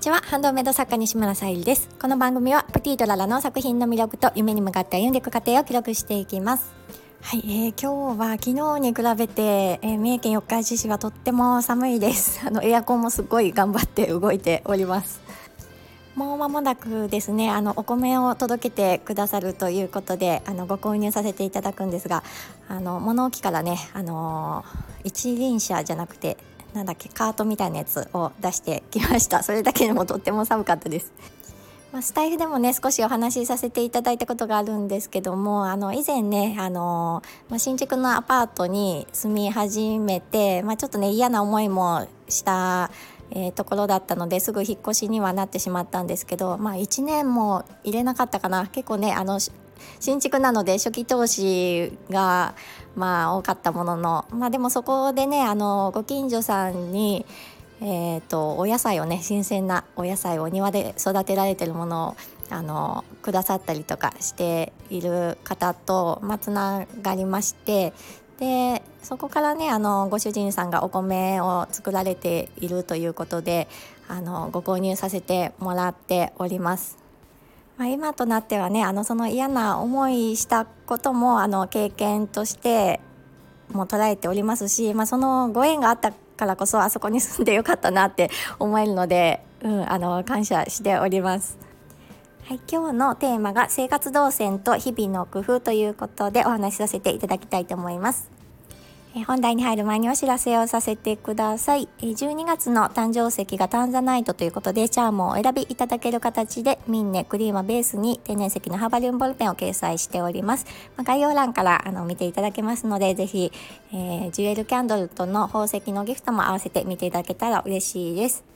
にちは。ハンドメイド作家西村さゆりです。この番組はプティとララの作品の魅力と夢に向かって歩んでいく過程を記録していきます。はい、えー、今日は昨日に比べて、えー、三重県四日市市はとっても寒いです。あのエアコンもすごい頑張って動いております。もう間もなくですねあのお米を届けてくださるということであのご購入させていただくんですがあの物置からねあの一輪車じゃなくてなんだっけカートみたいなやつを出してきました。それだけでもとっても寒かったです。まあ、スタイフでもね少しお話しさせていただいたことがあるんですけどもあの以前ねあの、まあ、新築のアパートに住み始めて、まあ、ちょっとね嫌な思いもしたえー、ところだったのですぐ引っ越しにはなってしまったんですけど、まあ、1年も入れなかったかな。結構ねあの新築なので初期投資がまあ多かったものの、まあ、でもそこでねあのご近所さんに、えーと、お野菜をね新鮮なお野菜をお庭で育てられてるものをあのくださったりとかしている方と、まあ、つながりましてでそこからねあのご主人さんがお米を作られているということであのご購入させてもらっております。まあ、今となってはねあのその嫌な思いしたこともあの経験としても捉えておりますし、まあ、そのご縁があったからこそあそこに住んでよかったなって思えるので、うん、あの感謝しております。はい、今日のテーマが生活動線と日々の工夫ということでお話しさせていただきたいと思います。本題に入る前にお知らせをさせてください。12月の誕生石がタンザナイトということで、チャームをお選びいただける形で、ミンネ、クリームベースに天然石のハーバリウムボールペンを掲載しております。まあ、概要欄からあの見ていただけますので、ぜひ、えー、ジュエルキャンドルとの宝石のギフトも合わせて見ていただけたら嬉しいです。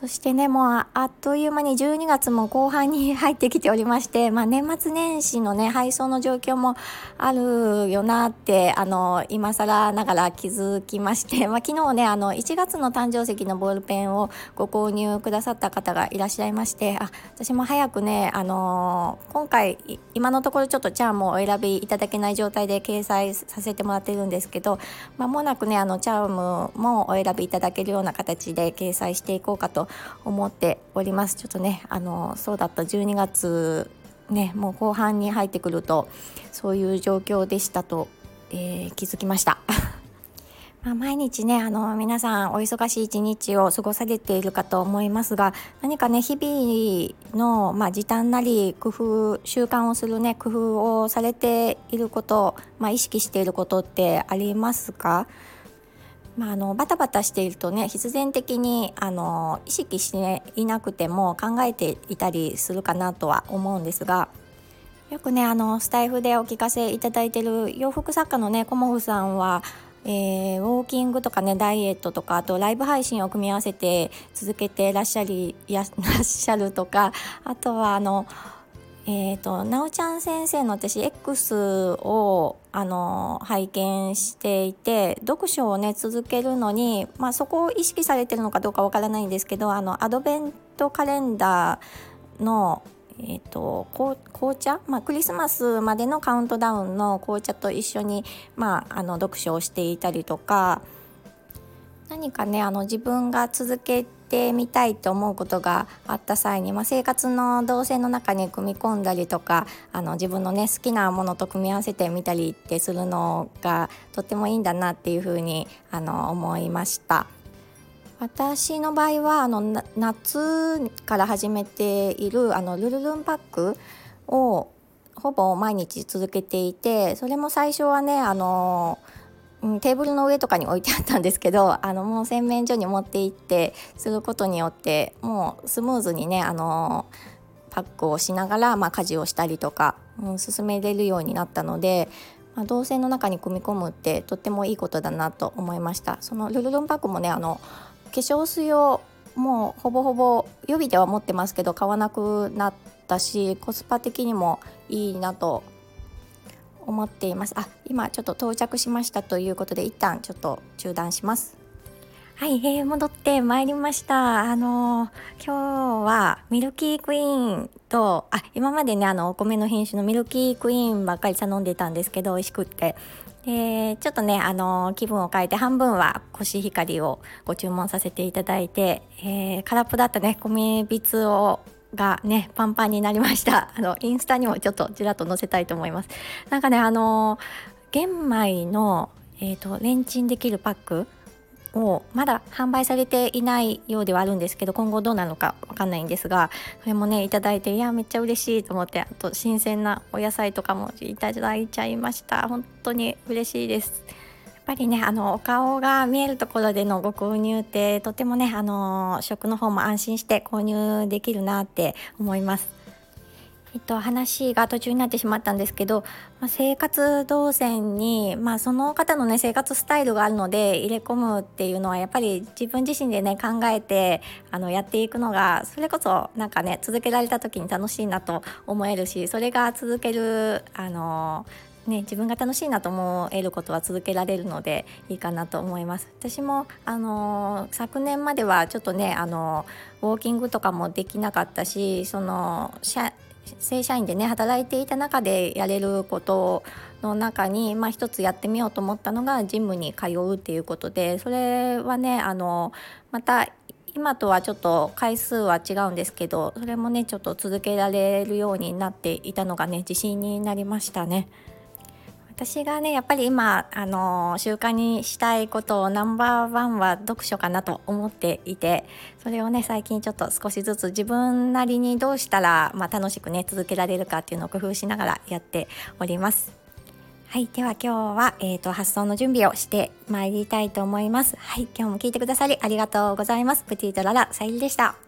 そしてね、もうあっという間に12月も後半に入ってきておりまして、まあ、年末年始のね、配送の状況もあるよなって、あの、今更ながら気づきまして、まあ、昨日ね、あの、1月の誕生石のボールペンをご購入くださった方がいらっしゃいまして、あ、私も早くね、あの今回、今のところちょっとチャームをお選びいただけない状態で掲載させてもらってるんですけど、まもなくね、あの、チャームもお選びいただけるような形で掲載していこうかと思っております。ちょっとねあのそうだった。12月ねもう後半に入ってくるとそういう状況でしたと、えー、気づきました。ま、毎日ねあの皆さんお忙しい一日を過ごされているかと思いますが何かね日々の、まあ、時短なり工夫習慣をするね工夫をされていること、まあ、意識していることってありますか？まあ、あのバタバタしているとね必然的にあの意識していなくても考えていたりするかなとは思うんですがよくねあのスタイフでお聞かせいただいてる洋服作家のねコモフさんは、えー、ウォーキングとかねダイエットとかあとライブ配信を組み合わせて続けてらっしゃりやらっしゃるとかあとはあのえーと、なおちゃん先生の私 X をあの拝見していて読書をね続けるのに、まあ、そこを意識されてるのかどうかわからないんですけどあのアドベントカレンダーの、えーと、紅茶、まあ、クリスマスまでのカウントダウンの紅茶と一緒に、まあ、あの読書をしていたりとか何かねあの自分が続けてみたいと思うことがあった際に、まあ、生活の動線の中に組み込んだりとかあの自分のね好きなものと組み合わせてみたりってするのがとってもいいんだなっていうふうにあの思いました。私の場合はあの夏から始めているあのルルルンパックをほぼ毎日続けていてそれも最初はねあのうん、テーブルの上とかに置いてあったんですけど あのもう洗面所に持って行ってすることによってもうスムーズにねあのパックをしながら、まあ、家事をしたりとか、うん、進めれるようになったので、まあ、動線の中に組み込むってとってもいいことだなと思いました。そのルルルンパックもねあの化粧水をもうほぼほぼ予備では持ってますけど買わなくなったしコスパ的にもいいなと思っていますあ今ちょっと到着しましたということで一旦ちょっと中断しますはい、えー、戻ってまいりました。あのー、今日はミルキークイーンと、あ、今までね、あの、お米の品種のミルキークイーンばっかり頼んでたんですけど、美味しくって。でちょっとねあの気分を変えて半分はコシヒカリをご注文させていただいて、えー、空っぽだったね米びつをがねパンパンになりました。あのインスタにもちょっとちらっと載せたいと思います。なんかねあの玄米の、えーと、レンチンできるパックをまだ販売されていないようではあるんですけど今後どうなのかわかんないんですがそれもねいただいていやめっちゃ嬉しいと思ってあと新鮮なお野菜とかもいただいちゃいました。本当に嬉しいです。ぱりねあのお顔が見えるところでのご購入ってとてもねあの食の方も安心して購入できるなって思います。えっと、話が途中になってしまったんですけど、まあ、生活動線に、まあ、その方のね生活スタイルがあるので入れ込むっていうのはやっぱり自分自身でね考えてあのやっていくのがそれこそなんかね続けられた時に楽しいなと思えるしそれが続けるあのね、自分が楽しいなと思えることは続けられるのでいいかなと思います私もあの昨年まではちょっとねあのウォーキングとかもできなかったしその正社員でね働いていた中でやれることの中に、まあ、一つやってみようと思ったのがジムに通うっていうことでそれはねあのまた今とはちょっと回数は違うんですけどそれもねちょっと続けられるようになっていたのがね自信になりましたね。私がねやっぱり今あの習慣にしたいことをナンバーワンは読書かなと思っていてそれをね最近ちょっと少しずつ自分なりにどうしたら、まあ、楽しくね続けられるかっていうのを工夫しながらやっております。はい。では今日は、え、ー、と、発送の準備をしてまいりたいと思います。はい。今日も聞いてくださりありがとうございます。プティートララ、さゆりでした。